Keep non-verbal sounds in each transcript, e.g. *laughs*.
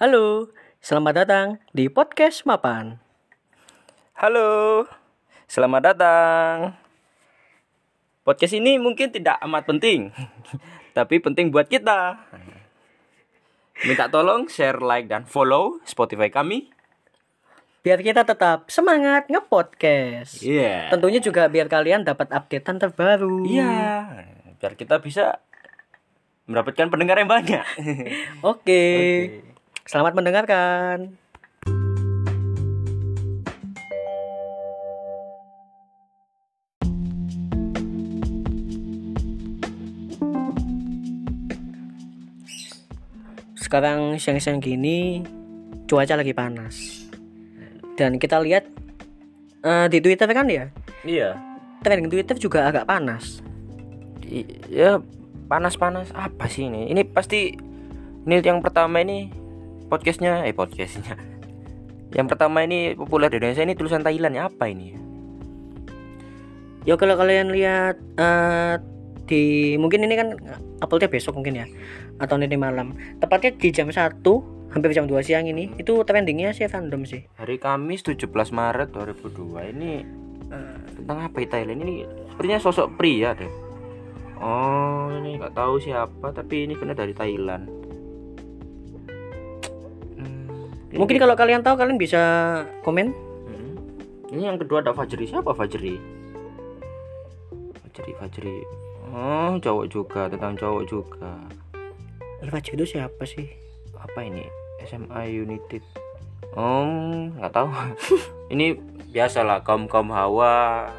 Halo, selamat datang di podcast Mapan. Halo, selamat datang. Podcast ini mungkin tidak amat penting, *laughs* tapi penting buat kita. Minta tolong share, like, dan follow Spotify kami. Biar kita tetap semangat ngepodcast. Iya. Tentunya juga biar kalian dapat updatean terbaru. Iya, biar kita bisa mendapatkan pendengar yang banyak. *laughs* Oke. Selamat mendengarkan. Sekarang siang-siang gini cuaca lagi panas. Dan kita lihat eh, di Twitter kan ya, iya. trending Twitter juga agak panas. I- ya panas-panas apa sih ini? Ini pasti ini yang pertama ini podcastnya, eh podcastnya. Yang pertama ini populer di Indonesia ini tulisan Thailand ya apa ini? Ya kalau kalian lihat eh, di mungkin ini kan uploadnya besok mungkin ya atau nanti malam. Tepatnya di jam 1 hampir jam 2 siang ini itu trendingnya sih fandom sih. Hari Kamis 17 Maret 2002 ini eh, tentang apa ya Thailand ini sepertinya sosok pria deh. Oh ini nggak tahu siapa tapi ini kena dari Thailand. Mungkin kalau kalian tahu kalian bisa komen. Hmm. Ini yang kedua ada Fajri siapa Fajri? Fajri Fajri. Oh cowok juga tentang cowok juga. Ilfaj itu siapa sih? Apa ini SMA United? Oh nggak tahu. *laughs* ini biasalah kaum kaum hawa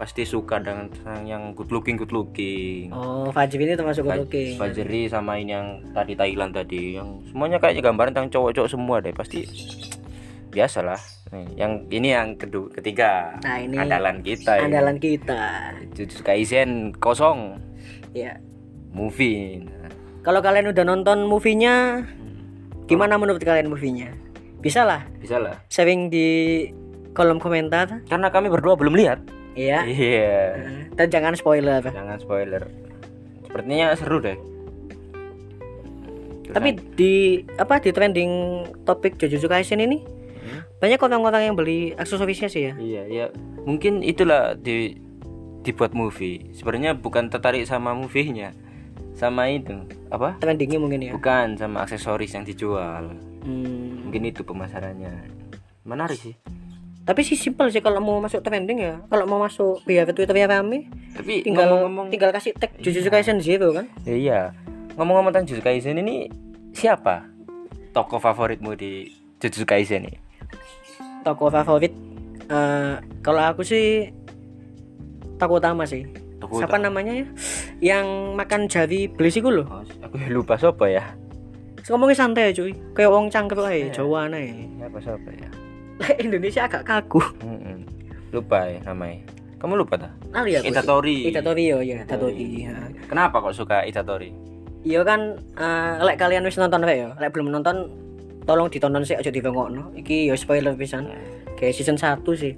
pasti suka dengan yang good looking good looking. Oh, Fajri ini termasuk good looking. Fajri sama ini yang tadi Thailand tadi yang semuanya kayaknya gambaran tentang cowok-cowok semua deh pasti biasalah Nih, yang ini yang kedua ketiga Nah, ini andalan kita. Andalan kita. Jujutsu Kaisen kosong Ya. movie Kalau kalian udah nonton movie-nya gimana menurut kalian movie-nya? Bisa lah bisa lah sharing di kolom komentar. karena kami berdua belum lihat Ya. iya Dan jangan spoiler. jangan spoiler sepertinya seru deh Terus Tapi di apa di trending topik Jujutsu Kaisen ini Hmm. banyak orang-orang yang beli aksesorisnya sih ya. Iya, ya. Mungkin itulah di dibuat movie. Sebenarnya bukan tertarik sama movie-nya. Sama itu. Apa? Trendingnya mungkin ya. Bukan sama aksesoris yang dijual. Hmm. Mungkin itu pemasarannya. Menarik sih. Tapi sih simpel sih kalau mau masuk trending ya. Kalau mau masuk biar Twitternya rame, Tapi tinggal ngomong-ngomong tinggal kasih tag Jujutsu Kaisen Zero kan. Ya, iya. Ngomong-ngomong tentang Jujutsu Kaisen ini siapa tokoh favoritmu di Jujutsu Kaisen ini? Toko favorit eh kalau aku sih toko utama sih. Tokoh Siapa namanya ya? Yang makan jari belis iku lho. Oh, aku lupa siapa ya. Ngomongnya santai cuy. Kayak wong cangkruk ae, Iya. Jawa ae. Siapa siapa ya? *laughs* Indonesia agak kaku. Mm-mm. Lupa ya namanya. Kamu lupa tak? Lali aku. sih. Itatori. Itatori yo ya, Itatori. ya. Kenapa kok suka Itatori? Iya kan eh lek kalian wis nonton kayak ya, lek belum nonton tolong ditonton sih aja dirungokno. Iki yo spoiler pisan. Kayak season 1 sih.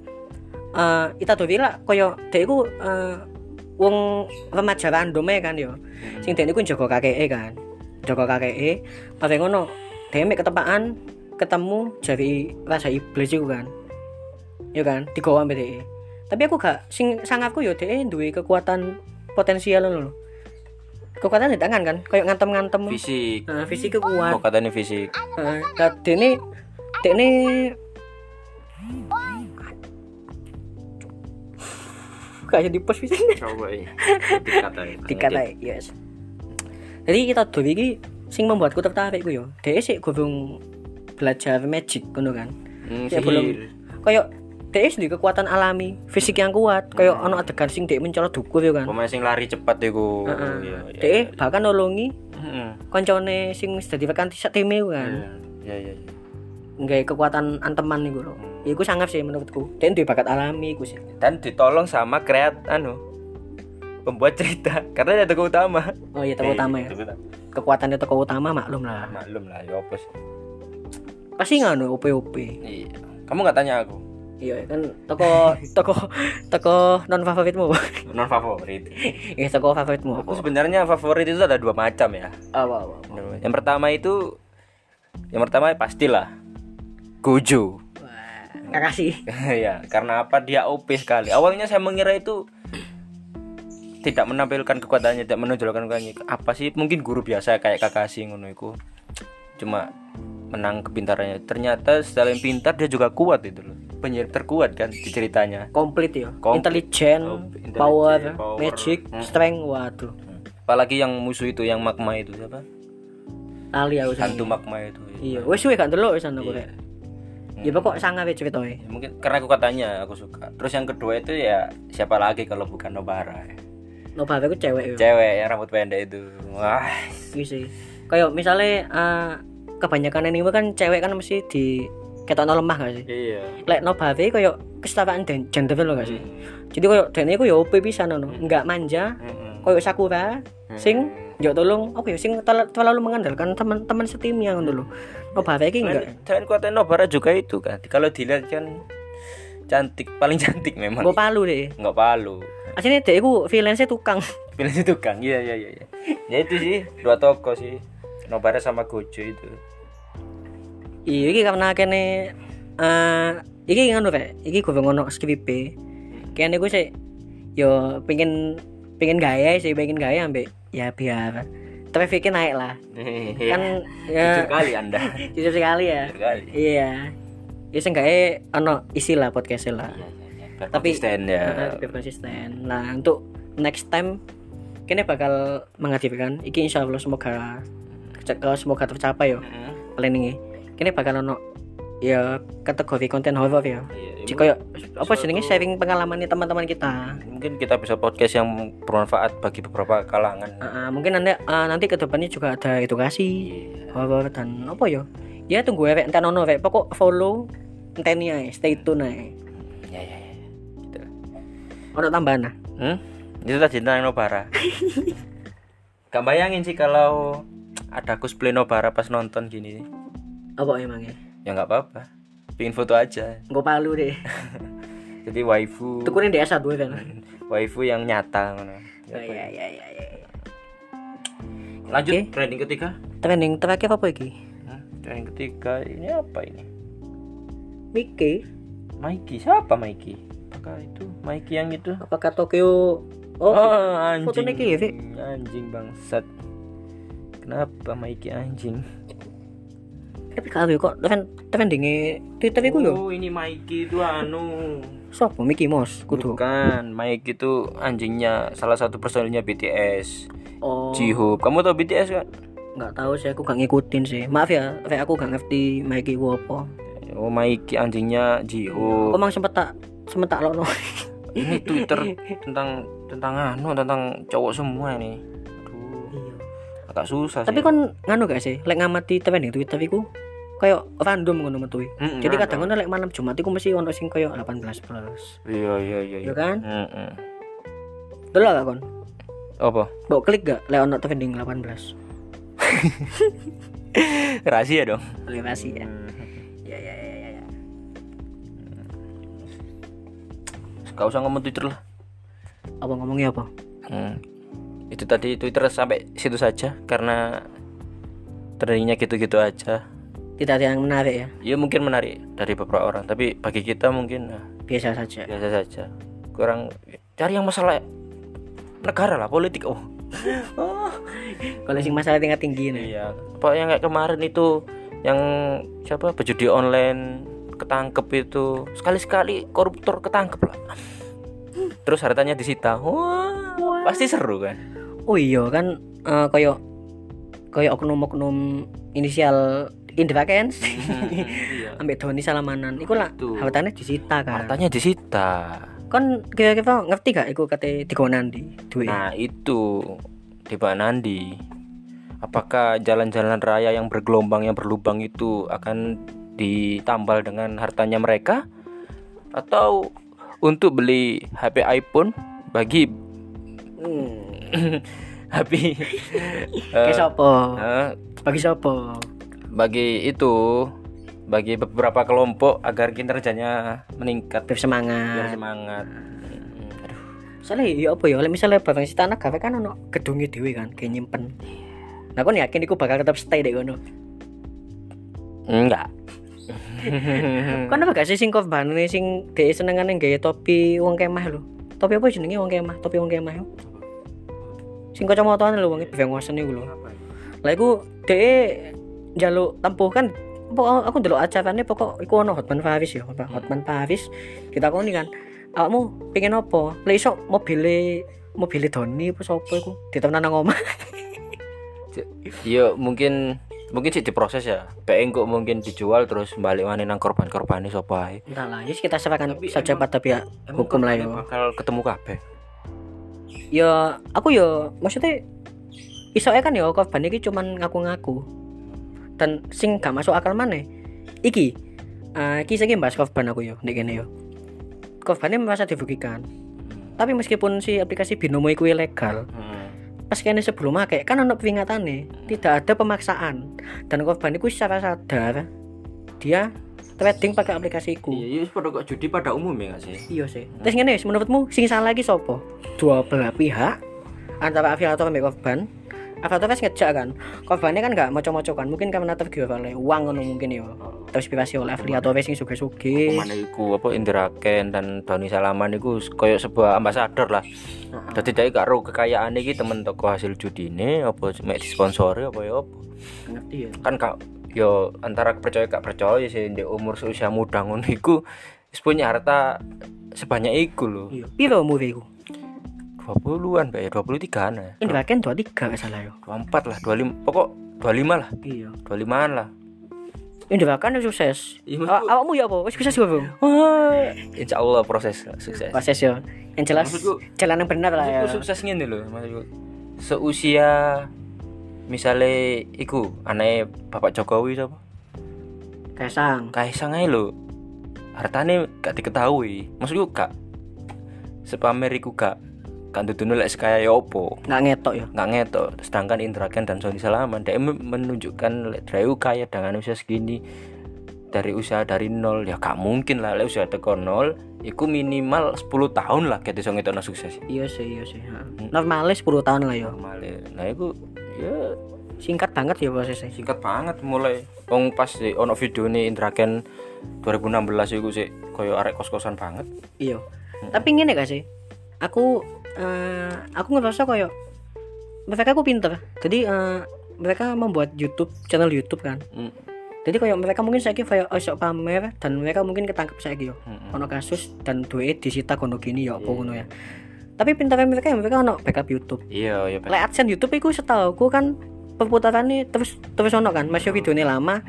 Eh Itatori lah koyo dhek iku eh wong remaja random ae kan yo. Sing dhek niku jaga kakeke kan. Jaga kakeke. Bare ngono, dhek mek ketepaan ketemu jari rasa iblis iku kan. Ya kan, digawa ambek dhek. Tapi aku gak sing sangatku yo dhek duwe kekuatan potensial lho. Kekuatan di tangan kan, kayak ngantem-ngantem. Fisik. Nah, fisiknya kuat. Kok katanya fisik? Heeh. Nah, dene dene kayak di pos bisa Coba ya. *laughs* Dikatai yes jadi kita dulu ini sing membuatku tertarik ku yo dia sih gurung belajar magic ngono kan Hmm, Ya, belum. kayak dia sendiri kekuatan alami fisik yang kuat kayak ono adegan sing dia mencolot dukur yo kan Pemain sing lari cepat iku. Heeh. Iya, iya. dia bahkan nolongi Heeh. koncone sing wis dadi rekan sak time kan Iya, iya, iya. nggak kekuatan anteman nih lho Hmm. Iku sangat sih menurutku. Dan duwe bakat alami iku sih. Dan ditolong sama kreat anu pembuat cerita *laughs* karena ada tokoh utama. Oh iya tokoh utama ya. Kekuatannya tokoh utama maklum lah. Maklum lah, ya apa sih. Pasti nganu OP OP. Iya. Kamu nggak tanya aku. Iya kan tokoh *laughs* tokoh tokoh non favoritmu. Non favorit. *laughs* Iya tokoh favoritmu. Aku sebenarnya favorit itu ada dua macam ya. Apa apa. Yang pertama itu Yang pertama pastilah Gojo. Wah, nggak kasih. *laughs* ya, karena apa dia OP sekali. Awalnya saya mengira itu tidak menampilkan kekuatannya, tidak menonjolkan kekuatannya. Apa sih? Mungkin guru biasa kayak Kakashi ngono iku. Cuma menang kepintarannya. Ternyata selain pintar dia juga kuat itu loh. Penyihir terkuat kan di ceritanya. Komplit ya. Intelligent, Oh, intelligent, power, power. magic, Hmm. strength, waduh. Apalagi yang musuh itu yang magma itu siapa? Lali aku Hantu magma itu. Iya, wes suwe gak ndelok wis ana aku Iya. Ya pokok sangat. Ya, mungkin karena kekuatannya aku suka. Terus yang kedua itu ya siapa lagi kalau bukan Nobara. ya. Nova aku cewek yo. Cewek yang rambut pendek itu. Wah. Iya sih. Kayak misalnya eh, kebanyakan anime kan cewek kan mesti di ketokno lemah gak sih? Iya. Lek Nova kayak kesetaraan dan gender lo gak sih? Jadi kayak dene ya OP pisan ngono. Enggak manja, kayak Sakura sing yo tolong apa ya sing terlalu, mengandalkan teman-teman setimnya ngono lho. Nova iki enggak. Selain kekuatan Nobara juga itu kan. Kalau dilihat kan cantik, paling cantik memang. Gue palu deh. Nggak palu. Aslinya deh iku freelance tukang. *laughs* Si tukang. Iya iya iya. iya. Ya itu sih dua toko sih. Nobara sama Gojo itu. Iya iki karena kene eh iki ngono rek. Iki gue ngono skrip Kene gue sih yo pengen pengen gaya sih, pengen gaya ambek ya biar trafficnya naik lah. Kan Jujur ya kali Anda. *laughs* jujur sekali ya. Jujur kali. Iya. Ya seenggaknya ono isi lah podcast lah. Biar Tapi- konsisten ya. Biar konsisten. Nah, untuk next time kene bakal menghadirkan iki insya Allah semoga semoga tercapai yo Mm. planningnya. Kene bakal ono ya kategori konten horor ya. Jika kayak apa jenenge sharing pengalaman nih teman-teman kita. Mungkin kita bisa podcast yang bermanfaat bagi beberapa kalangan. Ah, mungkin nanti ah, nanti ke depannya juga ada edukasi horor dan apa ya? Ya tunggu ya, enten ono rek. Pokok follow enteni ae, stay tune ae. Ya ya ya. Gitu. Ono tambahan nah. Hmm? Itu tadi tentang Nobara. *laughs* Gak bayangin sih kalau ada cosplay Nobara pas nonton gini. Apa emangnya? Ya nggak apa-apa. Pingin foto aja. Gue palu deh. *laughs* Jadi waifu. Tukurin di S1 kan. Waifu yang nyata ngono. Ya ya ya ya. ya. Lanjut Oke. trending ketiga. Trending terakhir apa iki? Hmm, trending ketiga ini apa ini? Mickey. Mikey siapa Mikey? Apakah itu Mikey yang itu? Apakah Tokyo Oh, anjing. fotonya kiri. Anjing bangsat. Kenapa Mikey anjing? Tapi kalau kok trend trendingnya Twitter iku yo. Oh, ini Mikey itu anu. Sopo Mickey Mouse kudu. Bukan, Mikey itu anjingnya salah satu personilnya BTS. Oh. Jihoop. Kamu tau BTS kan? nggak tahu sih aku gak ngikutin sih maaf ya kayak aku gak ngerti Mikey gua apa Oh, Mikey anjingnya Jihoop. kok emang sempet tak sempet tak lono Ini Twitter *laughs* tentang tentang anu tentang cowok semua ini. Iya agak susah tapi sih. kan nganu gak sih lek ngamati trending Twitter iku kayak random ngono metu Mm, jadi random. kadang ngono lek malam Jumat iku mesti ono sing kayak 18 plus Iya iya iya. ya kan Mm-mm. Dulu gak kon Apa? Mbok klik gak lek ono trending 18 *laughs* Rahasia dong. Relasi ya ya ya ya ya, ya. Gak usah ngomong Twitter lah. apa ngomongnya apa Hmm. Itu tadi Twitter sampai situ saja karena trendingnya gitu-gitu aja. tidak ada yang menarik ya Ya mungkin menarik dari beberapa orang, tapi bagi kita mungkin nah, biasa saja biasa saja. Kurang cari yang masalah negara lah, politik. Oh. *laughs* oh. kalau sing masalah tingkat tinggi nih Iya. Apa yang kayak kemarin itu yang siapa berjudi online ketangkep itu sekali-sekali koruptor ketangkep lah. Terus hartanya disita. Wah, pasti seru kan? Oh iya kan eh, kayak kayak oknum-oknum inisial Indra Kens *laughs* Iya. ambek Doni Salamanan iku lah hartanya disita kan Hartanya disita. kan kira-kira ngerti gak iku kate digonan di duit Nah, itu di Pak Nandi. Apakah jalan-jalan raya yang bergelombang yang berlubang itu akan ditambal dengan hartanya mereka atau untuk beli HP iPhone bagi hmm. *laughs* Sopo *laughs* eh, bagi sopo bagi itu bagi beberapa kelompok agar kinerjanya meningkat. Biar semangat. Biar semangat. Aduh. Soalnya ya apa ya? Misalnya barang si tanah gawe kan ono gedungnya dewe kan kayak nyimpen. Nah kon yakin iku bakal tetap stay deh kono enggak. *laughs* Kan apa gak sih sing korban ini sing dhek senengane gawe topi wong kemah lho. Topi apa jenenge wong kemah? Topi wong kemah. Sing kacamataan lho wong bengosen iku lho. Lah iku dhek njaluk tempuh kan pokok aku ndelok acarane pokok iku ono Hotman Paris ya, Hotman Paris. Kita koni kan, awakmu pengen apa? Lah iso mobile mobile Doni apa sapa iku? Ditemenan nang omah. *laughs* Yo mungkin mungkin sih diproses ya. PN kok mungkin dijual terus balik mana nang korban-korban ini sapa ae. Entah lah, ya kita serahkan Tapi saja pada pihak hukum lah ya. Bakal ketemu kabeh. Ya aku ya maksudnya iso kan ya korban iki cuman ngaku-ngaku. Dan sing gak masuk akal mana iki eh iki saya bahas korban aku yo nek kene yo korbannya merasa dirugikan. Tapi meskipun si aplikasi binomo itu ilegal Hmm. pas kene sebelum make kan ono peringatane tidak ada pemaksaan. Dan korban itu secara sadar dia trading pakai aplikasi iku Iya, iya pada kok judi pada umum ya gak sih? Iya sih. Terus ngene menurutmu sing salah lagi sopo? Dua belah pihak antara afiliator dan korban. Afiliator wis ngejak kan. Korbannya kan gak moco-moco kan. Mungkin karena tergiur oleh uang ngono mungkin ya. Terinspirasi oleh afiliator sing suge-suge. Mana iku apa Indra Ken dan Doni Salaman iku koyo sebuah ambasador lah. Dadi dhek karo kekayaan iki temen toko hasil judi ini apa mek disponsori apa ya apa. Ngerti ya. Kan kak yo antara percaya gak percaya sih di umur seusia muda ngono iku wis punya harta sebanyak iku lho. Iya. Piro umur iku? 20-an, Mbak ya, 23-an ya. Ini bahkan 23 gak salah yo. 24 lah, 25, pokok 25 lah, Iya. 25-an lah. Ini bahkan sukses. Iya, Aw- awakmu ya apa? Wis sukses Bang? Wah, insya Allah proses sukses. Proses ya. Yang jelas Maksudku- jalan yang benar lah ya. Sukses ngene lho, maksudku. Seusia misale iku anake Bapak Jokowi sapa? Kaisang. Kaisang ae lho. Hartane gak diketahui. Maksudku gak sepamer iku gak gak dudune lek sekaya ya opo. Nggak ngetok ya. nggak ngetok sedangkan Indra Ken dan Sony Salaman dia men- menunjukkan lek Drew kaya dengan usia segini dari usia dari nol ya gak mungkin lah lek usia teko nol iku minimal 10 tahun lah kita iso ngetokno sukses Iya sih, iya sih. ha. Normalnya 10 tahun lah ya. normal nah iku ya Singkat banget ya prosesnya. singkat banget mulai wong pas di ono video nih Indra Ken 2016 iku sih koyo arek kos-kosan banget. Iya. Tapi ngene gak sih? Aku eh, aku ngerasa kayak mereka aku pinter. Jadi eh, mereka membuat YouTube channel YouTube kan. Mm, jadi kayak mereka mungkin saya kira kayak pamer dan mereka mungkin ketangkep saya yo. Mm, mm. ono kasus dan duit disita kono gini ya apa ngono ya tapi pintarnya mereka mereka ono backup YouTube. Iya iya lek AdSense YouTube itu setahu aku kan perputarannya terus terus ono kan masih videonya lama.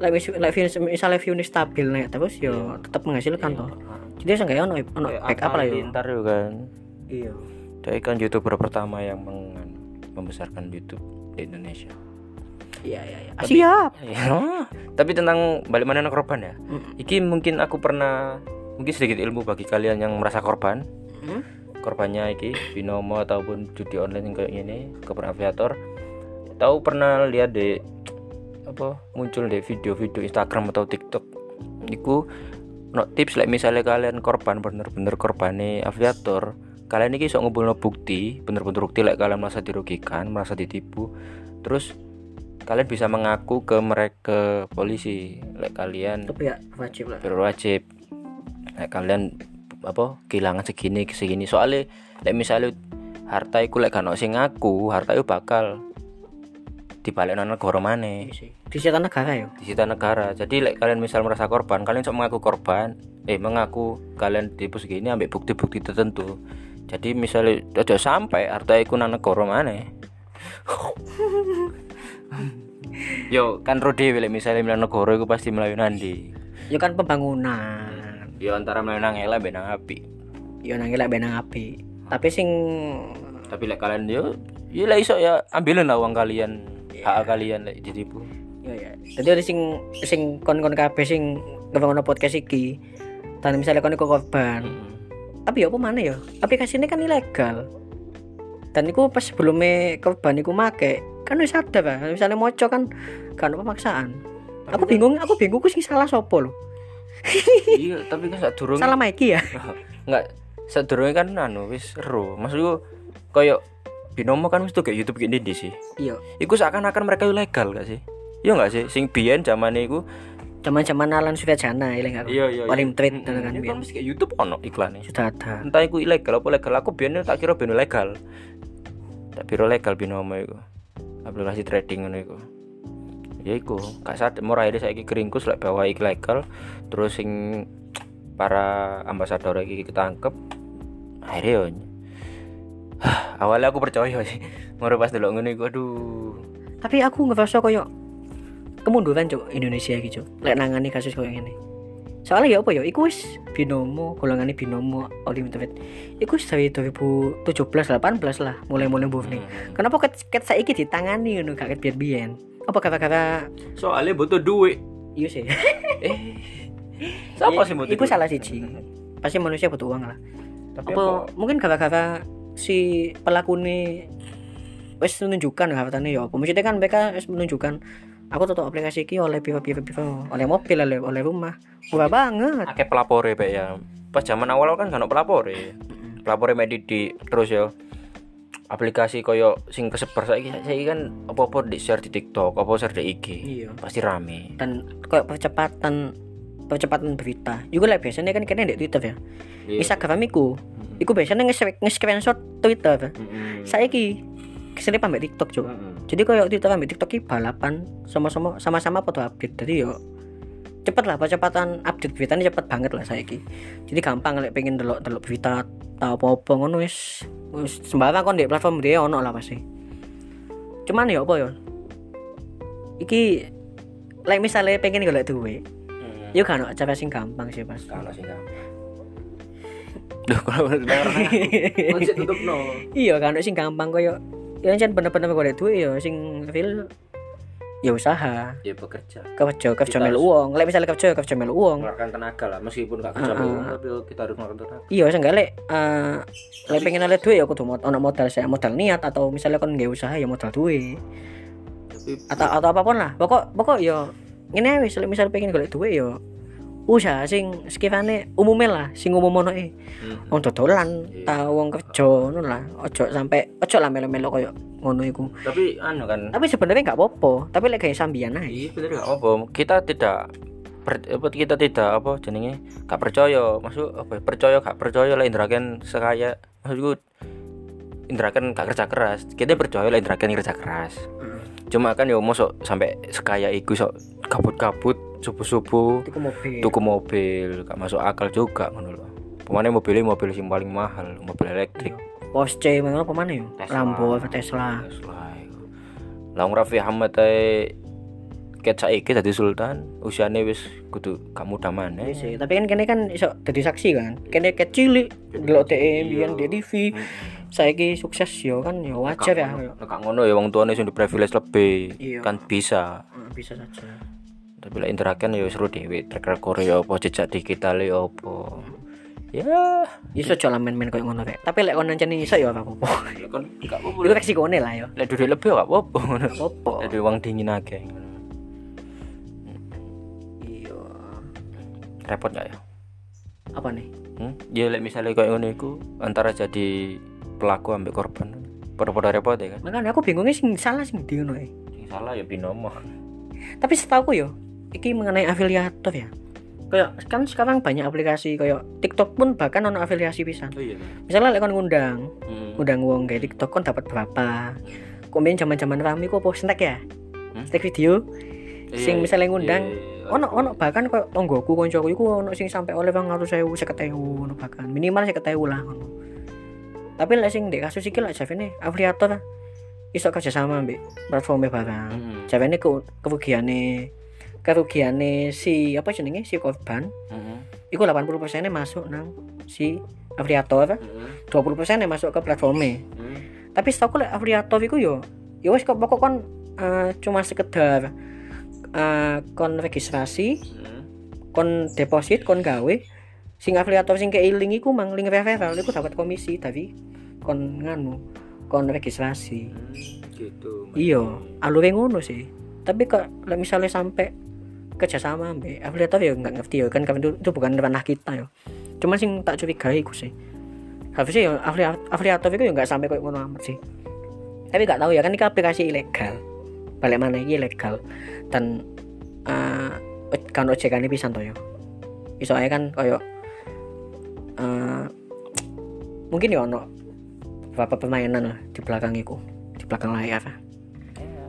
Lek wis- lek view misalnya view ini stabil nih terus yo tetap menghasilkan toh. Jadi seenggaknya ono ono Kayak backup lah yo Halilintar yo kan. Iya. Dia kan youtuber pertama yang meng- membesarkan YouTube di Indonesia. iya iya iya. Tapi- siap. *laughs* Ya, tapi tentang balik mana korban ya. Mm. Iki mungkin aku pernah mungkin sedikit ilmu bagi kalian yang merasa korban. Hmm? Korbannya iki binomo ataupun judi online yang kayak gini, korban aviator. Tahu pernah lihat di apa muncul di video-video Instagram atau TikTok. Iku no tips like misalnya kalian korban bener-bener korbane aviator kalian ini sok ngumpulno bukti bener-bener bukti like kalian merasa dirugikan merasa ditipu terus kalian bisa mengaku ke mereka polisi like kalian itu ya wajib lah berwajib like kalian apa kehilangan segini segini. Soalnya like misalnya harta iku lek kan sing ngaku harta itu bakal dibalik nang negara maneh. Iya di situ negara ya disita negara. Jadi like, kalian misal merasa korban kalian sok mengaku korban eh mengaku kalian tipu segini ambil bukti-bukti tertentu. Jadi misalnya aja sampai harta iku nang negara mana *laughs* yo kan like, misalnya misalnya negara iku pasti melayu nandi ya kan pembangunan yo antara melayu nang elek mbek nang api ya nangis lah benang api tapi sing tapi like, kalian yo ya lah iso ya ambilin lah uang kalian hak kalian like, ditipu. Ya ya. Jadi ada sing sing kon kon kabeh sing ngebangun podcast iki dan misalnya kon iku korban. Mm. tapi ya apa mana ya? Aplikasi ini kan ilegal. Dan itu pas sebelumnya korban iku make kan wis sadar lah misalnya moco kan kan apa pemaksaan. Aku bingung aku bingung ku sing salah sopo lo iya tapi kan *laughs* saat durung salah Mikey ya nggak sedurunge kan anu wis ero maksudku koyo binomo kan wis tuh kayak YouTube gini di sih iya iku seakan-akan mereka ilegal gak sih Iya enggak sih? Sing biyen zamane iku Zaman-zaman Alan Suryajana ilang aku. Paling tweet Mm, ngono kan Iku biyen. mesti kayak YouTube ono iklane. Sudah ada. Entah iku ilegal apa legal. Aku biyen tak kira ben legal. Tak kira legal binomo iku. Aplikasi trading ngono iku. Ya iku, gak sadar murah ini saiki keringkus lek bawa iki legal terus sing para ambasador iki ketangkep akhirnya yo awalnya aku percaya sih moro pas delok ngono iku aduh Tapi aku ngerasa koyo kemunduran cuk Indonesia cuk. Lek nangani kasus koyo ngene. Soalnya ya apa ya, iku wis binomo, golongannya binomo Unlimited. Iku dari 2017 18 lah mulai-mulai moving. Kenapa ket, ket saiki ditangani ngono gak ket biyen-biyen? Apa gara-gara soalnya butuh duit. Iya sih. *laughs* eh. Siapa sih butuh duit? salah siji. Pasti manusia butuh uang lah. tapi apa, apa? mungkin gara-gara si pelaku ini wis menunjukkan katanya ya apa? Maksudnya kan mereka wis menunjukkan aku tutup aplikasi ki oleh pipa pipa pipa oleh mobil oleh oleh rumah. Murah banget. Akeh pelapore Pak ya. Pas zaman awal kan gak ono pelapore. Pelapore medidi terus ya aplikasi koyo sing kesebar saiki saiki kan apa-apa di share di TikTok apa share di IG iya. pasti rame. Dan kayak percepatan percepatan berita. Juga lah biasanya kan kena di Twitter ya. Iya. Instagram iku iku biasanya nge- nge-screenshot Twitter saya ki ke sini pambek TikTok cuk. Jadi kayak Twitter ambil TikTok ki balapan sama-sama sama-sama foto update. Jadi yo cepet lah percepatan update berita ini cepet banget lah saya jadi gampang lek pengen delok delok berita tahu apa apa ngono wis wis sembarang kon di platform dia ono lah pasti. Cuman ya apa ya? Iki lek misalnya pengen golek duit yuk kan cara sing gampang sih pas kalau sih kan Duh, kalau tutup no. iya kan sing gampang koyo ya bener-bener golek duit ya sing real ya usaha. Ya bekerja. kerja kerja melu uang lek misalnya kerja kerja melu uang Mengeluarkan tenaga lah, meskipun gak kerja Ah, uh, tapi kita harus mengeluarkan tenaga. iya seenggak lek. Eh lek pengen ada duit ya kudu mod ono modal saya modal niat atau misalnya kon nggak usaha ya modal duit. Atau atau apa pun lah. Pokok pokok yo ini wis. Lek misal pengen golek duit yo usaha sing sekiranya umumnya lah sing umum ono e. Hmm. wong dodolan Iya. ta wong kerja ngono lah. Ojo sampai ojo lah melo-melo koyo ngono iku. Tapi anu kan. Tapi sebenarnya nggak apa-apa. Tapi lek kayak sambian aja Iya bener gak apa kita tidak per- apa kita tidak apa jenenge gak percaya. Maksud apa ya, percaya gak percaya lah Indraken sekaya maksudku Indraken gak kerja keras. Kita percaya lah Indraken kerja keras. Cuma kan ya mosok sampai sekaya iku sok kabut-kabut subuh-subuh itu mobil. tuku mobil. Gak masuk akal juga ngono loh pemane mobilnya mobil yang paling mahal mobil elektrik Porsche mana apa mana ya. Lambo Tesla Tesla. Lah Raffi Ahmad ae ket saiki dadi sultan, usiane wis kudu Iya maneh. sih, tapi kan kene kan iso dadi saksi kan. Kene kecil delok TE mbiyen di TV. Saiki sukses yo kan ya wajar ya. Nek ngono ya wong tuane sing di privilege lebih Iya. kan bisa. Hmm, Bisa saja. Tapi lek interaken ya seru dhewe, track record ya apa, jejak digital ya apa. Ya, Iso lah main-main koyo ngono rek. Tapi lek kon nanceni iso ya apa-apa. lek kon gak apa-apa. Iku reksikone lah yo. Lek duit lebih gak apa-apa ngono. Apa? Lek uang dingin akeh. Iya. Repot gak ya? Apa nih? Hmm? Ya lek misalnya kayak ngono iku antara jadi pelaku ambek korban. Pada-pada repot ya kan. Makanya aku bingungnya sing salah sing ndi ngono e. Sing salah ya binomo. Tapi setahu yo, iki mengenai afiliator ya. Kayak kan sekarang banyak aplikasi kayak TikTok pun bahkan ono afiliasi pisan. Oh iya. Misalnya lek kon ngundang, Hmm. ngundang wong kayak TikTok kon dapat berapa? Komen zaman-zaman rame kok apa snack ya? Hmm? Snack video. Iya, Sing misalnya iya, ngundang, iya, iya. ono ono bahkan kok tonggoku koncoku iku ono sing sampai oleh 200.000 50.000 ngono bahkan minimal 50.000 lah ngono. Tapi lek sing ndek kasus iki lek javene afiliator iso kerja sama ambek platformnya barang. Hmm. Javene ke kerugiane kerugiane si apa jenenge si korban Hmm. iku 80% nya masuk nang si afiliator, Hmm. 20% nya masuk ke platformnya. Hmm. Tapi setahu lek afiliator iku yo ya wis kok pokok kon eh, cuma sekedar eh, kon registrasi Hmm. kon deposit kon gawe sing afiliator sing keiling iku mang link referral iku dapat komisi tapi kon nganu kon registrasi Hmm, gitu. iya alure ngono sih tapi kok misalnya sampai kerjasama mbak afiliator ya nggak ngerti ya kan karena itu, itu bukan ranah kita ya. Cuma sing tak curigai iku sih. Harusnya ya afili- afiliator itu ya nggak sampai kayak ngono amat sih. Tapi nggak tahu ya kan ini aplikasi ilegal. Balik mana iki legal dan eh kan ojekan pisan to yo iso ae kan koyo eh mungkin ya ono beberapa permainan lah di belakang iku. Di belakang layar.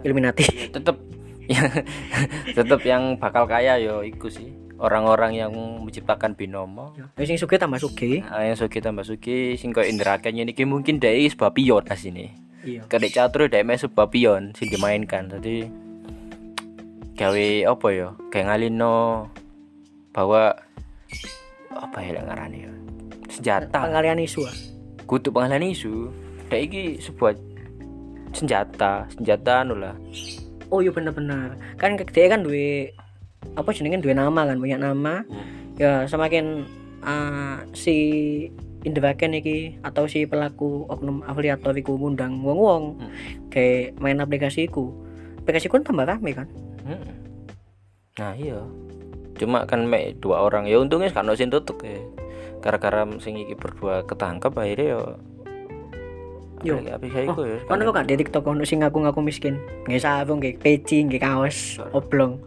Illuminati. Tetep *laughs* tetep yang bakal kaya yo iku sih. Orang-orang yang menciptakan binomo. Ya sing sugih tambah sugih Ah, yang suki tambah suki sing koyo Indra Kenya ini mungkin dari sebuah pion di sini iya kadek catur dari mes sebuah pion sing dimainkan. Jadi gawe apa ya kayak ngalino bahwa apa ya yang ngarani ya senjata. Pengalian isu ah. kutu pengalian isu. Iki sebuah senjata. Senjata anu lah oh iya bener-bener. Kan dia kan duwe apa jenenge duwe nama kan punya nama. Ya semakin uh, si Indraken iki atau si pelaku oknum afiliator iku ngundang wong-wong Hmm. kayak main aplikasi iku. Aplikasi iku kan tambah rame kan? Mm-mm. nah iya. Cuma kan mek dua orang ya untungnya kan sing tutup ya. Gara-gara sing iki berdua ketangkep akhirnya ya Yo. saya iku ya Kan kok di TikTok ono sing ngaku-ngaku miskin. Nggih sarung, nggih peci, nggih kaos, oblong.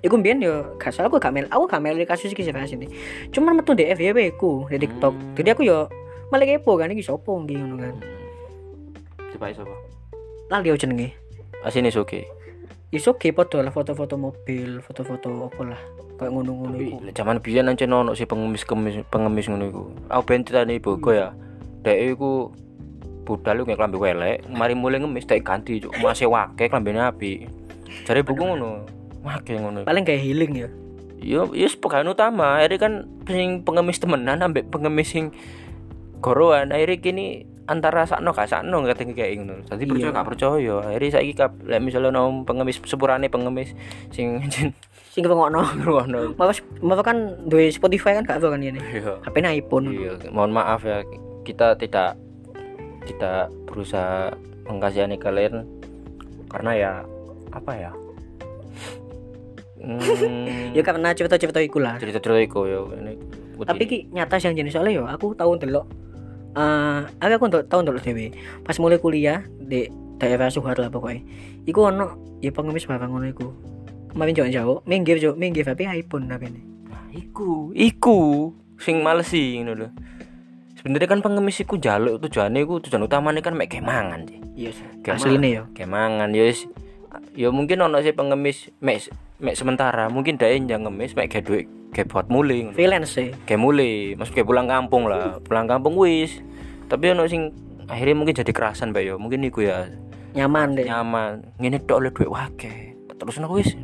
Iku mbiyen yo gak salah aku gak mel aku gak mel kasus iki sih ini. Cuman metu di FYP ku di TikTok. Hmm. Jadi aku yo malah kepo kan iki sapa nggih ngono kan. coba siapa Lali yo jenenge. asini suki Iso ge foto lah foto-foto mobil, foto-foto apa lah. Kayak ngono-ngono iku. zaman biyen ancen ono si pengemis pengemis ngono iku aku ben titane ibuku ya dek iku budal lu klambi welek. Mari mulai ngemis dek ganti cuk. Masih wake klambine api. Jare buku ngono. Wake ngono. Paling kayak healing ya. yo yo pegangan utama. Akhirnya kan sing pengemis temenan ambek pengemis sing goroan. Akhirnya kini antara sakno gak sakno ngerti kayak ngono. Tadi percaya Iya. gak percaya. Akhirnya saiki kap lek misalnya nom pengemis sepurane pengemis sing *laughs* sing ngokno. ngono Maaf, maaf kan duwe Spotify kan gak tau kan ini. iya. HP iPhone. Iya, mohon maaf ya. Kita tidak tidak berusaha mengkasihani kalian karena ya apa ya? Hmm, *laughs* Ya karena cerita-cerita iku lah. cerita-cerita itu ya ini. tapi ki nyata sih jenis soalnya yo aku tahu delok eh aku aku untuk tahu delok dewe pas mulai kuliah di daerah Suhar lah pokoknya iku ono ya pengemis barang ngono iku kemarin jauh jauh minggir jauh minggir tapi iPhone tapi ini Nah, iku, iku sing males sih ngono lho. Sebenarnya kan pengemis iku jaluk tujuannya iku tujuan utamanya kan mek kemangan sih. iya sih Kemangan. asli nih yo. Kemangan ya wis. Ya mungkin ono sih pengemis mek mek sementara mungkin dae yang ngemis mek gawe duit gawe buat muling freelance sih kayak mulai masuk kayak pulang kampung lah. Pulang kampung wis. Tapi ono sing akhirnya mungkin jadi kerasan mbak yo. Mungkin iku ya nyaman deh nyaman. Ngene tok oleh duit wake terus ono wis.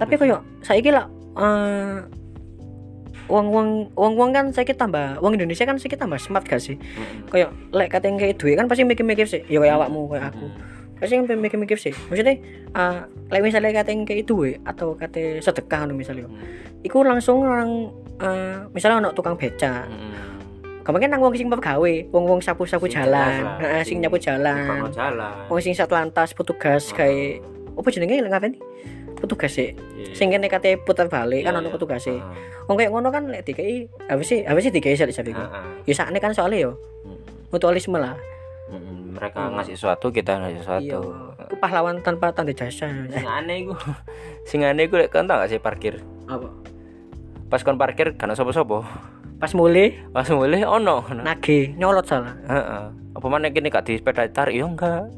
Tapi koyo saiki lah eh uang uang uang uang kan saya tambah uang Indonesia kan saya tambah smart gak sih? Kayak lek kate kayak duit kan pasti mikir-mikir sih ya kayak awakmu kayak aku. Pasti yang mikir-mikir sih. Maksudnya eh lek misalnya kate kayak duit atau kate sedekah misalnya iku langsung orang eh misalnya ono tukang beca kemarin nang wong sing gawe wong wong sapu-sapu Sing jalan. heeh sing nyapu jalan. Wong sing satu lantas petugas kayak apa jenenge ngapain petugas sih sing kene kate putar balik kan ono petugas sih wong kayak ngono kan lek dikai apa sih apa sih dikai sak sapi ya sakne kan soalnya yo. Mutualisme lah. Mereka ngasih sesuatu kita ngasih iya. sesuatu. Iku pahlawan tanpa tanda jasa. Sing eh, aneh iku. *laughs* Sing aneh iku lek kan gak sih parkir? Apa? Pas kon parkir kan sapa-sapa pas mulai pas mulai ono. Nage nyolot salah. Heeh. Apa mana kini gak di sepeda tarik yo enggak.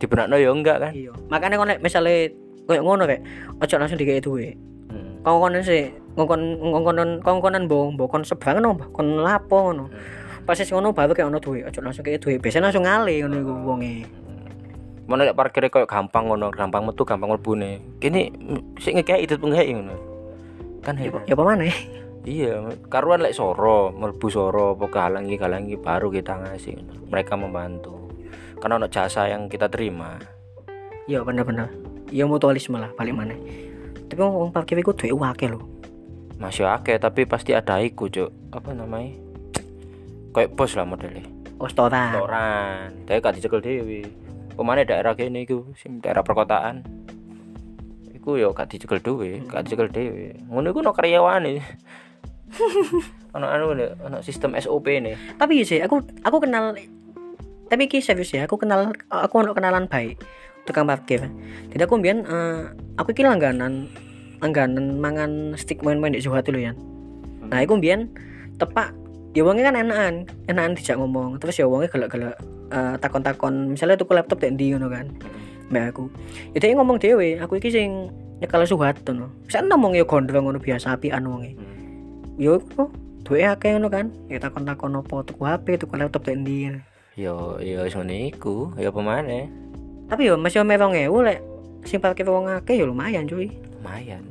Dibenakno yo enggak kan? Iya. Makanya kon misale koyo ngono rek ojo langsung dikai duwe. Hmm. kongkonan sih ngongkon ngongkonan kongkonan mbok mbok kon sebrang no kon lapo ngono. Pas wis ngono baru kayak ono duwe ojo langsung kayak duwe. Biasanya langsung ngale ngono iku wonge. Mana lek parkir koyo gampang ngono gampang metu gampang mlebune. Kini sik ngekeki itu ngekeki ngono. Kan heran ya apa mana iya karuan lek soro mlebu soro apa kehalangi halangi baru kita ngasih ngono. mereka membantu. Karena ono jasa yang kita terima. Iya bener-bener iya mutualisme lah balik mana. Tapi wong parkir iku duwe wake lho. Masih akeh tapi pasti ada iku cuk. Apa namanya? Kayak bos lah modelnya. Oh storan restoran tapi gak dicekel dewi. Pemane daerah kene iku sing daerah perkotaan. Iku yo gak dicekel dewe gak dicekel dewe ngono iku no karyawane. *laughs* Ono anu ono sistem SOP nih tapi iya sih aku aku kenal tapi ki serius ya aku kenal aku ono kenalan baik tukang parkir. Jadi aku mbiyen eh, aku iki langganan langganan mangan stick main-main di Jawa dulu ya nah aku mbiyen tepak ya wongnya kan enakan enakan dijak ngomong. Terus ya wongnya gelek-gelek eh, takon-takon misalnya tuku laptop tak ndi ngono kan mbak aku. Ya dia ngomong dewe aku iki sing nyekel suhat no saya ngomong ya gondrong ngono biasa apian wonge. Yo iku duwe akeh ngono kan. Ya takon-takon opo tuku HP tuku laptop tak ndi. Yo yo wis ngene iku. Yo pemane tapi yo masih ome 2000 lek sing parkir wong akeh yo lumayan cuy. Lumayan.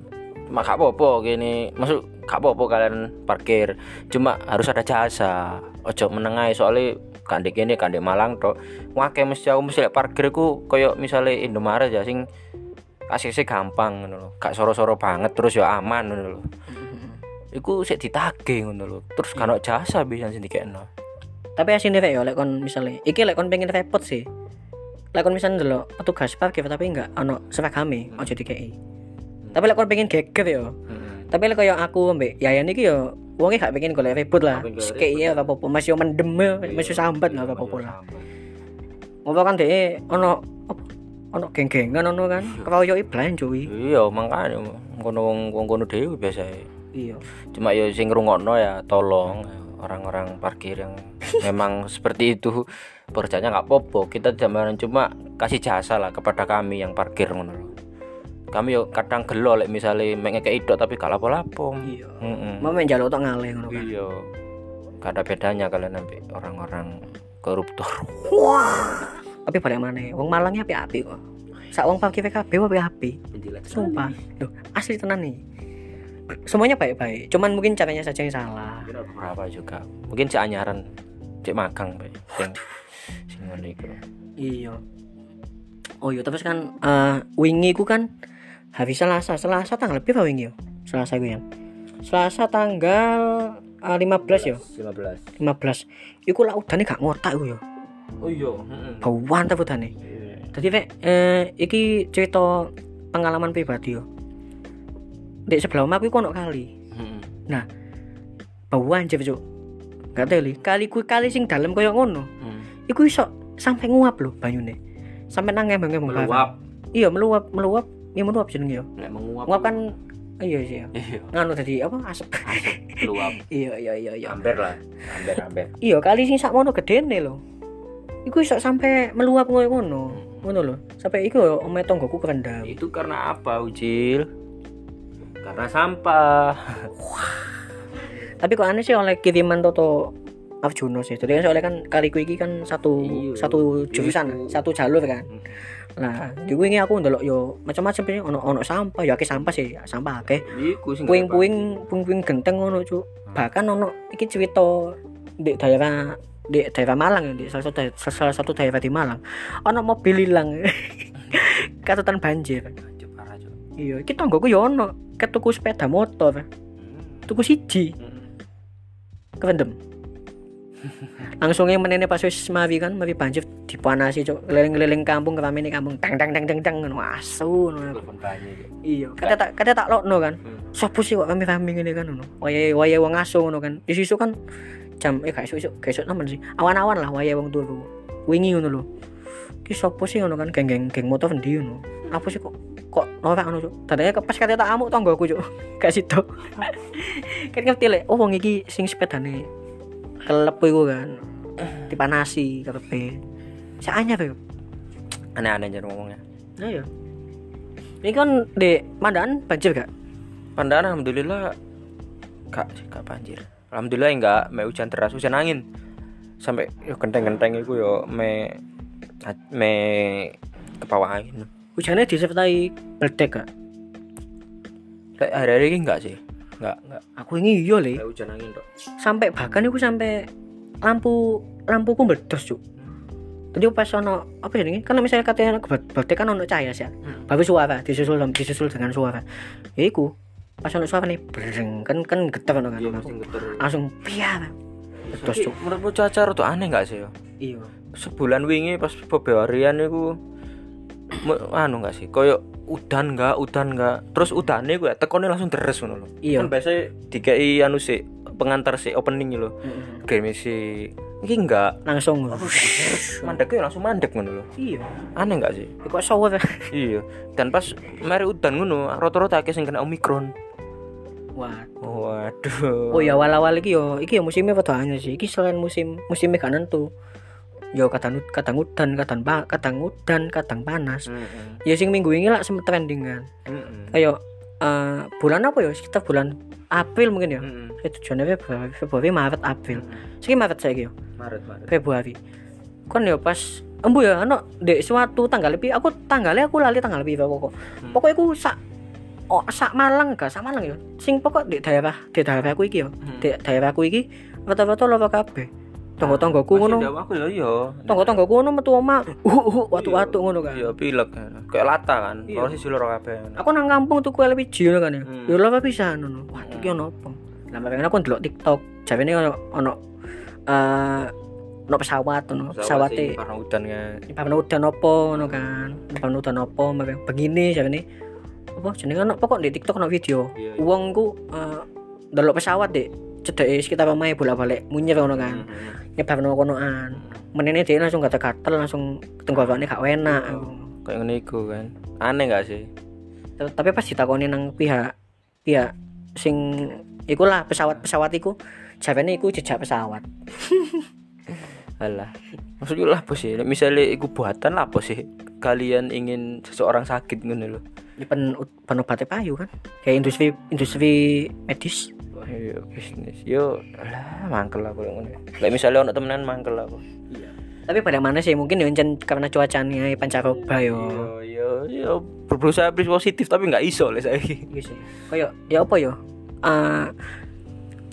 Cuma gak apa-apa gini. Masuk gak apa-apa kalian parkir. Cuma harus ada jasa. Ojo menengai soalnya kandek ini kandek Malang tok. Wake mesti aku mesti lek parkir ku koyo misalnya Indomaret ya sing ACC gampang ngono lho. Gak soro-soro banget terus ya aman ngono lho. *laughs* Iku sik ditagih ngono lho. Terus kan jasa bisa sing dikekno. Tapi asine rek yo lek kon misale iki lek kon pengen repot sih lek kon misalnya delok petugas parkir tapi enggak ono seragame ojo dikei tapi lek kon pengen geger yo. Tapi lek koyo aku mbek Yayan iki yo wonge gak pengen golek ribut lah. Iya ora apa-apa. Masih yo mendem masih sambat lah ora apa-apa lah. ngopo kan dhek ono ono geng-gengan ono kan? Keroyoki blind cuy. Iya makanya ngono wong wong kono dhewe biasa iya. Cuma ya sing ngrungokno ya tolong orang-orang parkir yang *laughs* memang seperti itu pekerjaannya nggak popo kita zaman cuma kasih jasa lah kepada kami yang parkir ngono kami yo kadang gelo lek misale mek ngekek idok tapi gak lapo-lapo. Iya. Heeh. mau main jaluk tok ngalih ngono kan? Iya. Gak ada bedanya kalian sampai orang-orang koruptor. Tapi balik mana? Wong Malangnya api-api kok. Sak wong parkir PKB api-api sumpah. Duh, asli tenan nih. Semuanya baik-baik cuman mungkin caranya saja yang salah. Kira beberapa juga? Mungkin cek anyaran cek magang Pak. sing sing ngono iku iya. Oh iya terus kan eh wingi ku kan hari Selasa. Selasa tanggal berapa wingi yo? Selasa ku ya? Selasa tanggal eh, 15 yo? 15 15 iku lah udane gak ngotak iku yo. Oh iya. Heeh bauan ta udane? Tadi Rek, eh, iki cerita pengalaman pribadi yo. Di sebelah aku iku ono kali. heeh Bau anjir, Cuk. Gak teli. Kali kuwi kali sing dalem koyo ngono. Hmm. Iku iso sampai nguap lho banyune. Sampai nang ngembang-ngembang. meluap Iya, meluap, meluap. Ya meluap jenenge yo. nek menguap Nguap kan iya sih ya. iya Nganu tadi apa asap. meluap *laughs* iya, iya, iya, iya. amber lah amber amber Iya, kali sing sakmono gedene lho. Iku iso sampai meluap koyo ngono. Ngono lho. Sampai iku yo omahe tonggoku kerendam. itu karena apa Ucil karena sampah tapi kok aneh sih oleh kiriman Toto Arjuno sih. Jadi kan soalnya kan kaliku iki kan satu Iya, satu jurusan iku. satu jalur kan. Hmm. nah di ini aku ndelok yo macam-macam sih ono ono sampah ya akeh sampah sih sampah akeh. Puing-puing puing-puing genteng ngono cuk. Bahkan ono iki cerita di daerah di daerah Malang ya di salah satu daerah, salah satu daerah di Malang. Ono mobil hilang. *laughs* Catatan banjir. Iya iki tonggoku yo ono ketuku sepeda motor. Hmm. tuku siji Kependem langsung yang menene pas wis mari kan mari banjir dipanasi cok keliling-keliling kampung keramene kampung tang tang tang tang tang ngono. Asu iya kata tak kata tak lokno kan. Hmm. sopo sih kok rame-rame ngene kan ngono? Wayahe wayahe wong asu ngono kan. Di situ kan jam eh gak isu gak isu nemen sih. Awan-awan lah wayahe wong turu wingi ngono lho. Ki sopo sih ngono kan geng-geng geng motor endi ngono? Apa sih kok kok norak ngono cuk. Tadane pas kate tak amuk tanggoku cuk. *laughs* Gak situ. *laughs* Kan ngerti lek. Oh wong iki sing sepedane kelep iku kan dipanasi karepe. Saanya tuh aneh-aneh jar ngomongnya. Nah ya ini kan di Mandaan banjir gak? Pandangan alhamdulillah gak sih gak banjir. Alhamdulillah enggak me hujan deras hujan angin. Sampai yo genteng-genteng iku yo me me ke bawah angin hujannya disertai beledek gak Lek hari-hari ini enggak sih? Enggak enggak. Aku ini iya le. Kayak hujan angin tok sampai bahkan aku sampai lampu lampuku meledos cuk. Jadi pas ono apa ya ini? Karena misalnya katanya beledek kan ono cahaya sih Hmm. baru suara disusul disusul dengan suara. Ya iku pas ono suara nih bereng kan kan getar ono kan iya geter langsung piar meledos cuk menurutmu cuaca rada aneh enggak sih yo iya sebulan wingi pas Februarian iku anu enggak sih koyo udan enggak udan enggak terus udane gue tekone langsung deres ngono lho Iya. kan biasa dikei anu sih pengantar si opening lho. Mm-mm. Game si iki enggak langsung mandeknya langsung mandek ngono lho. iya Aneh enggak sih? kok shower Iya. Dan pas mari udan ngono, rata-rata akeh sing kena Omikron. Wah, Waduh. oh ya awal-awal iki yo, iki yo musimnya padha sih. Iki selain musim musimnya gak nentu. Yo kadang kadang udan, kadang pa, kadang udan, kadang panas. Heeh. Ya sing minggu ini lah sempet trending kan. Heeh. Kayak eh, bulan apa ya? Sekitar bulan April mungkin ya. Itu Januari, Februari, Februari, Maret, April. Siki Maret saiki yo. Maret, Maret. Februari. Kon yo pas embu ya ono dek suatu tanggal lebih aku tanggalnya aku lali tanggal lebih pokok. Hmm. Pokoknya aku sak oh sak Malang gak sak Malang ya. Sing pokok di daerah di daerah aku iki yo. Hmm. Di daerah aku iki rata-rata loro kabeh. Tonggo-tonggoku ngono. aku ya iya. Tonggo-tonggoku ngono metu omah. Uh, uh, watu-watu ngono kan. Iya, pilek. Kayak lata kan. Iya. Kalau sisi loro kabeh. Aku nang kampung tuku LPG ngono kan ya. Hmm. Ya loro pisan ngono. Wah, iki ono apa? Lah makanya aku ndelok TikTok. Jarene ono ono eh ono pesawat ono pesawate sih, karena udan kan. Nyebabno udan opo ngono kan. Nyebabno udan opo makanya begini jarene apa jenenge ono pokok di TikTok ono video. Iya, iya. Wong ku eh ndelok pesawat dek cedeke sekitar omahe bolak-balik munyer ngono kan. Hmm. Nyebabno konoan. Menene dia langsung gatel-gatel langsung tenggorokane gak enak. Kayak ngene iku kan. Aneh gak sih? Tapi pas ditakoni nang pihak pihak sing iku lah pesawat pesawat iku jarene iku jejak pesawat *laughs* Alah. Maksudnya lah apa sih? Misalnya iku buatan lah apa sih? Kalian ingin seseorang sakit ngono lho. Ya pen pen obatnya payu kan kayak industri industri medis Ayo bisnis. Yo lah mangkel aku ngono. Lek misalnya ono temenan mangkel aku. tapi pada mana sih mungkin ya karena cuacanya pancaroba yo Yo yo yo berusaha positif tapi nggak iso lek saiki. iya sih kayak ya apa yo eh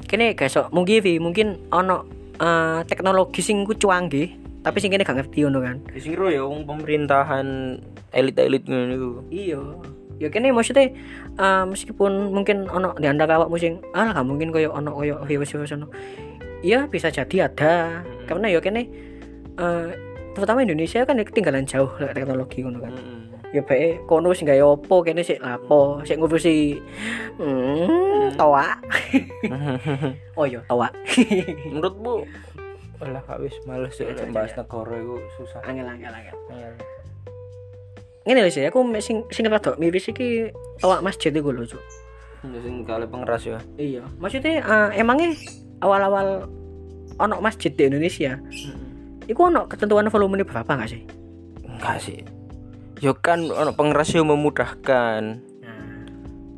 kene guys mungkin Vi, mungkin ono eh, teknologi sing ku canggih tapi sing kene gak ngerti ngono kan Sing ro ya wong pemerintahan elit-elit ngono iku. iya ya kene maksudnya eh, meskipun mungkin ono di antara awak musim ah gak mungkin koyo ono koyo virus-virus ono. Iya bisa jadi ada. Mm-mm. karena ya kene eh, terutama Indonesia kan ketinggalan jauh lek teknologi ngono kan. Ya bae kono sing gawe opo kene sik lapo sik ngurusi hmm, toa. *laughs* Oh iya toa. *laughs* Menurutmu? Alah kak wis males sih bahas negara iku susah. angel angel. Angel ngene lho sih aku sing sing rada miris iki toa masjid iku lho Cuk. Ya sing kali pengeras ya. iya maksudnya eh, emangnya awal-awal ono masjid di Indonesia iku ono ketentuan volume berapa nggak sih Enggak sih. Yo kan ono pengeras yo memudahkan. nah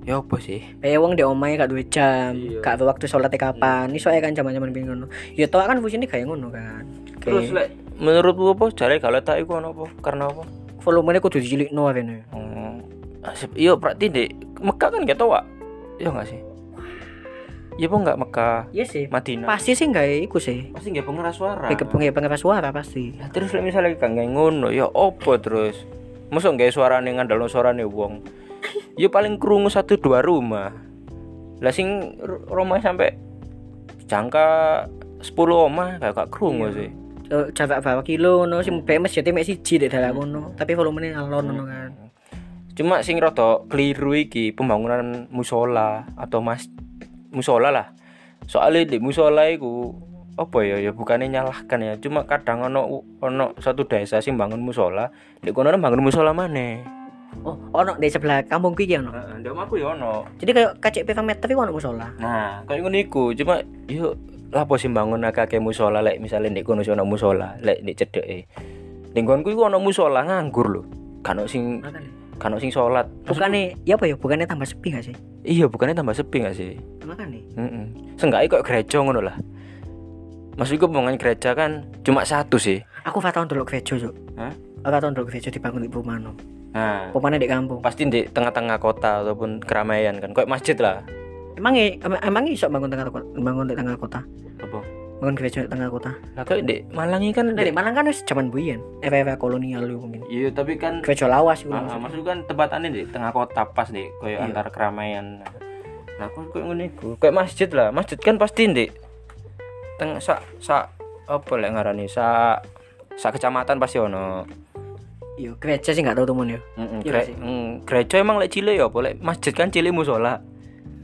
Ya apa sih? kayak wong di omahe gak duwe jam Iya. gak waktu sholat kapan iso ae kan zaman-zaman bingung ngono ya toa kan fungsinya kayak ngono kan Terus lek menurutmu apa jare kalau tak iku ono apa? Karena apa? Volumenya kudu dicilikno rene Hmm. Asip, yo berarti dek Mekah kan gak tahu Iya enggak sih? Iya apa enggak Mekah, iya sih Madinah? pasti sih nggak iku sih Pasti enggak pengeras suara. Kayak pengen pengeras suara pasti Lah terus misalnya gak nggak ngono ya opo terus? Masa nggak suarane ngandalno suarane wong? *laughs* Ya paling krungu satu dua rumah. Lah sing ru- rumah sampai jangka 10 omah gak gak krungu Iya. sih. Eh, jarak berapa kilo no sing bae masjid mek siji dek dalam ngono tapi volumenya alon ngono kan. Cuma sing rada keliru iki pembangunan musola atau mas musola lah. Soalnya di musola iku apa ya ya bukannya nyalahkan ya. Cuma kadang ono ono satu desa sing bangun musola di kono bangun musola mana oh ono di sebelah kampung iki ono? Heeh, omahku ya ono. jadi kayak pivot meter iku ono musola? Nah, kayak ngono iku, cuma yo lapo sih bangun akeh musola lek misale ndek kono sih ono musola, lek ndek cedeke. Ning nggonku iku ono musola nganggur lho. Kan sing kan sing salat. bukannya ya apa ya bukannya tambah sepi gak sih Iya, bukannya tambah sepi gak sih? makanya Heeh. Seenggaknya kok gereja ngono lah. Maksudku pembangunan gereja kan cuma satu sih. aku gak tau dulu gereja cuk Hah? aku tau dulu gereja dibangun di perumahan Nah, perumahan di kampung pasti di tengah-tengah kota ataupun keramaian kan, kayak masjid lah. Emang emang iso bangun tengah kota bangun di tengah kota Apa? bangun gereja di tengah kota Lah kayak di Malang ini kan nah di Malang kan wis zaman buyen era-era kolonial lu mungkin Iya, tapi kan gereja lawas iku Ah, maksudku kan tempatannya di tengah kota pas deh, kayak Iya. antar keramaian. Nah, aku kayak ngene kayak masjid lah. Masjid kan pasti di tengah sak sak apa lek ngarani sak sak kecamatan pasti ono. iya gereja sih gak tau temen gere- sih. mm, gereja emang lek cilik ya lek masjid kan cilik musola.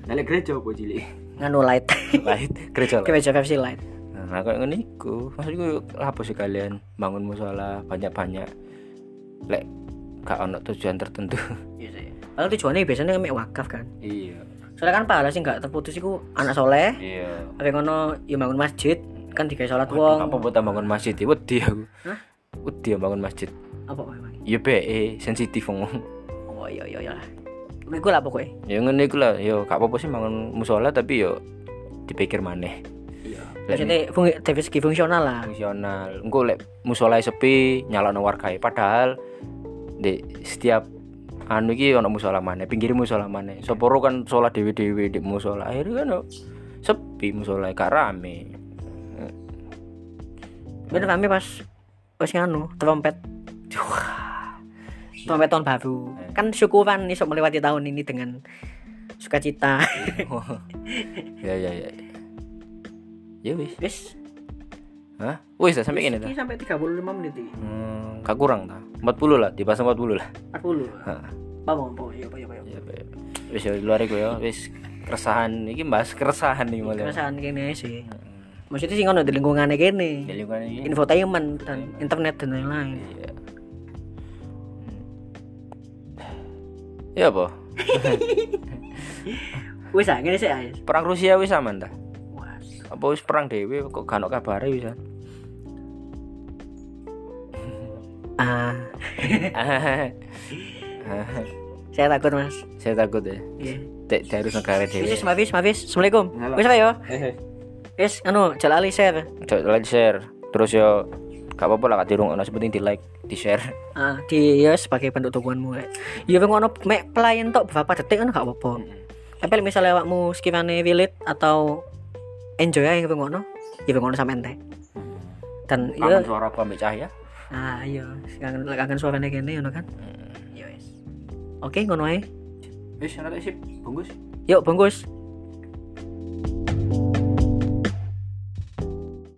Lek gereja apa cilik? nganu light. Light? Gereja kemeja versi light. Nah kayak ngene iku? Maksudku apa sih kalian? Bangun musola banyak-banyak. Lek gak ono tujuan tertentu. *laughs* Iya sih. Kalau tujuannya biasanya mek wakaf kan? Iya. Soalnya kan pahala sih nggak terputus iku anak soleh. Iya. Tapi ngono ya bangun masjid kan digawe salat apa wong. buat bangun masjid? Ya wedi aku. Hah? wedi bangun masjid. Apa kok ya be sensitif ngomong oh iya iya iya iku lah pokoknya ya ngene iku lah. Yo gak apa-apa sih bangun musola tapi yo dipikir maneh. Iya. Maksudnya fung dari segi fungsional lah. Fungsional. Engko lek musola sepi nyalano wargae. Padahal di setiap anu iki ono musola maneh pinggir musola maneh. Soporo kan sholat dewe-dewe di musola. Akhirnya kan yo sepi musola gak rame. Bener kami pas pas nganu trompet trompet tahun baru. Kan syukuran nih melewati tahun ini dengan sukacita. *laughs* Ya ya ya ya. Wis. Wis. Hah? Wis sampai gini dah ini sampai 35 menit iki. Hmm, gak kurang dah 40 lah di pas 40 lah. 40 Heeh. apa apa iya apa iya. Apa ya be- wis ya di luar iku ya. Wis keresahan. Iki bahas keresahan nih mulai perasaan kene sih. Maksudnya sih ngono di lingkungannya kene. Di lingkungan ini infotainment dan internet dan lain-lain. Iya ya apa? *laughs* Wis ngene sih Ais. Perang Rusia wis aman dah Wah, apa wis perang dewe kok gak ono kabare wis ah. *laughs* Saya takut mas. Saya takut ya. Iya. Dek harus negara dewe wis mafis mafis assalamualaikum. Wis apa yo wis anu jalali share. Like share. Terus yo gak apa-apa lah gak dirung ono penting di like di share ah di ya sebagai bentuk dukunganmu kayak ya wong ono mek pelayan tok beberapa detik kan gak apa-apa. Tapi like misalnya awakmu skimane wilit atau enjoy aja wong ono ya wong ono sampe entek dan kangen ya suara aku ambil cahaya ah iya. Kangen kangen suarane kene ngono kan? Ya wis. Oke ngono ae. Wis ana sip. Bungkus. Yuk bungkus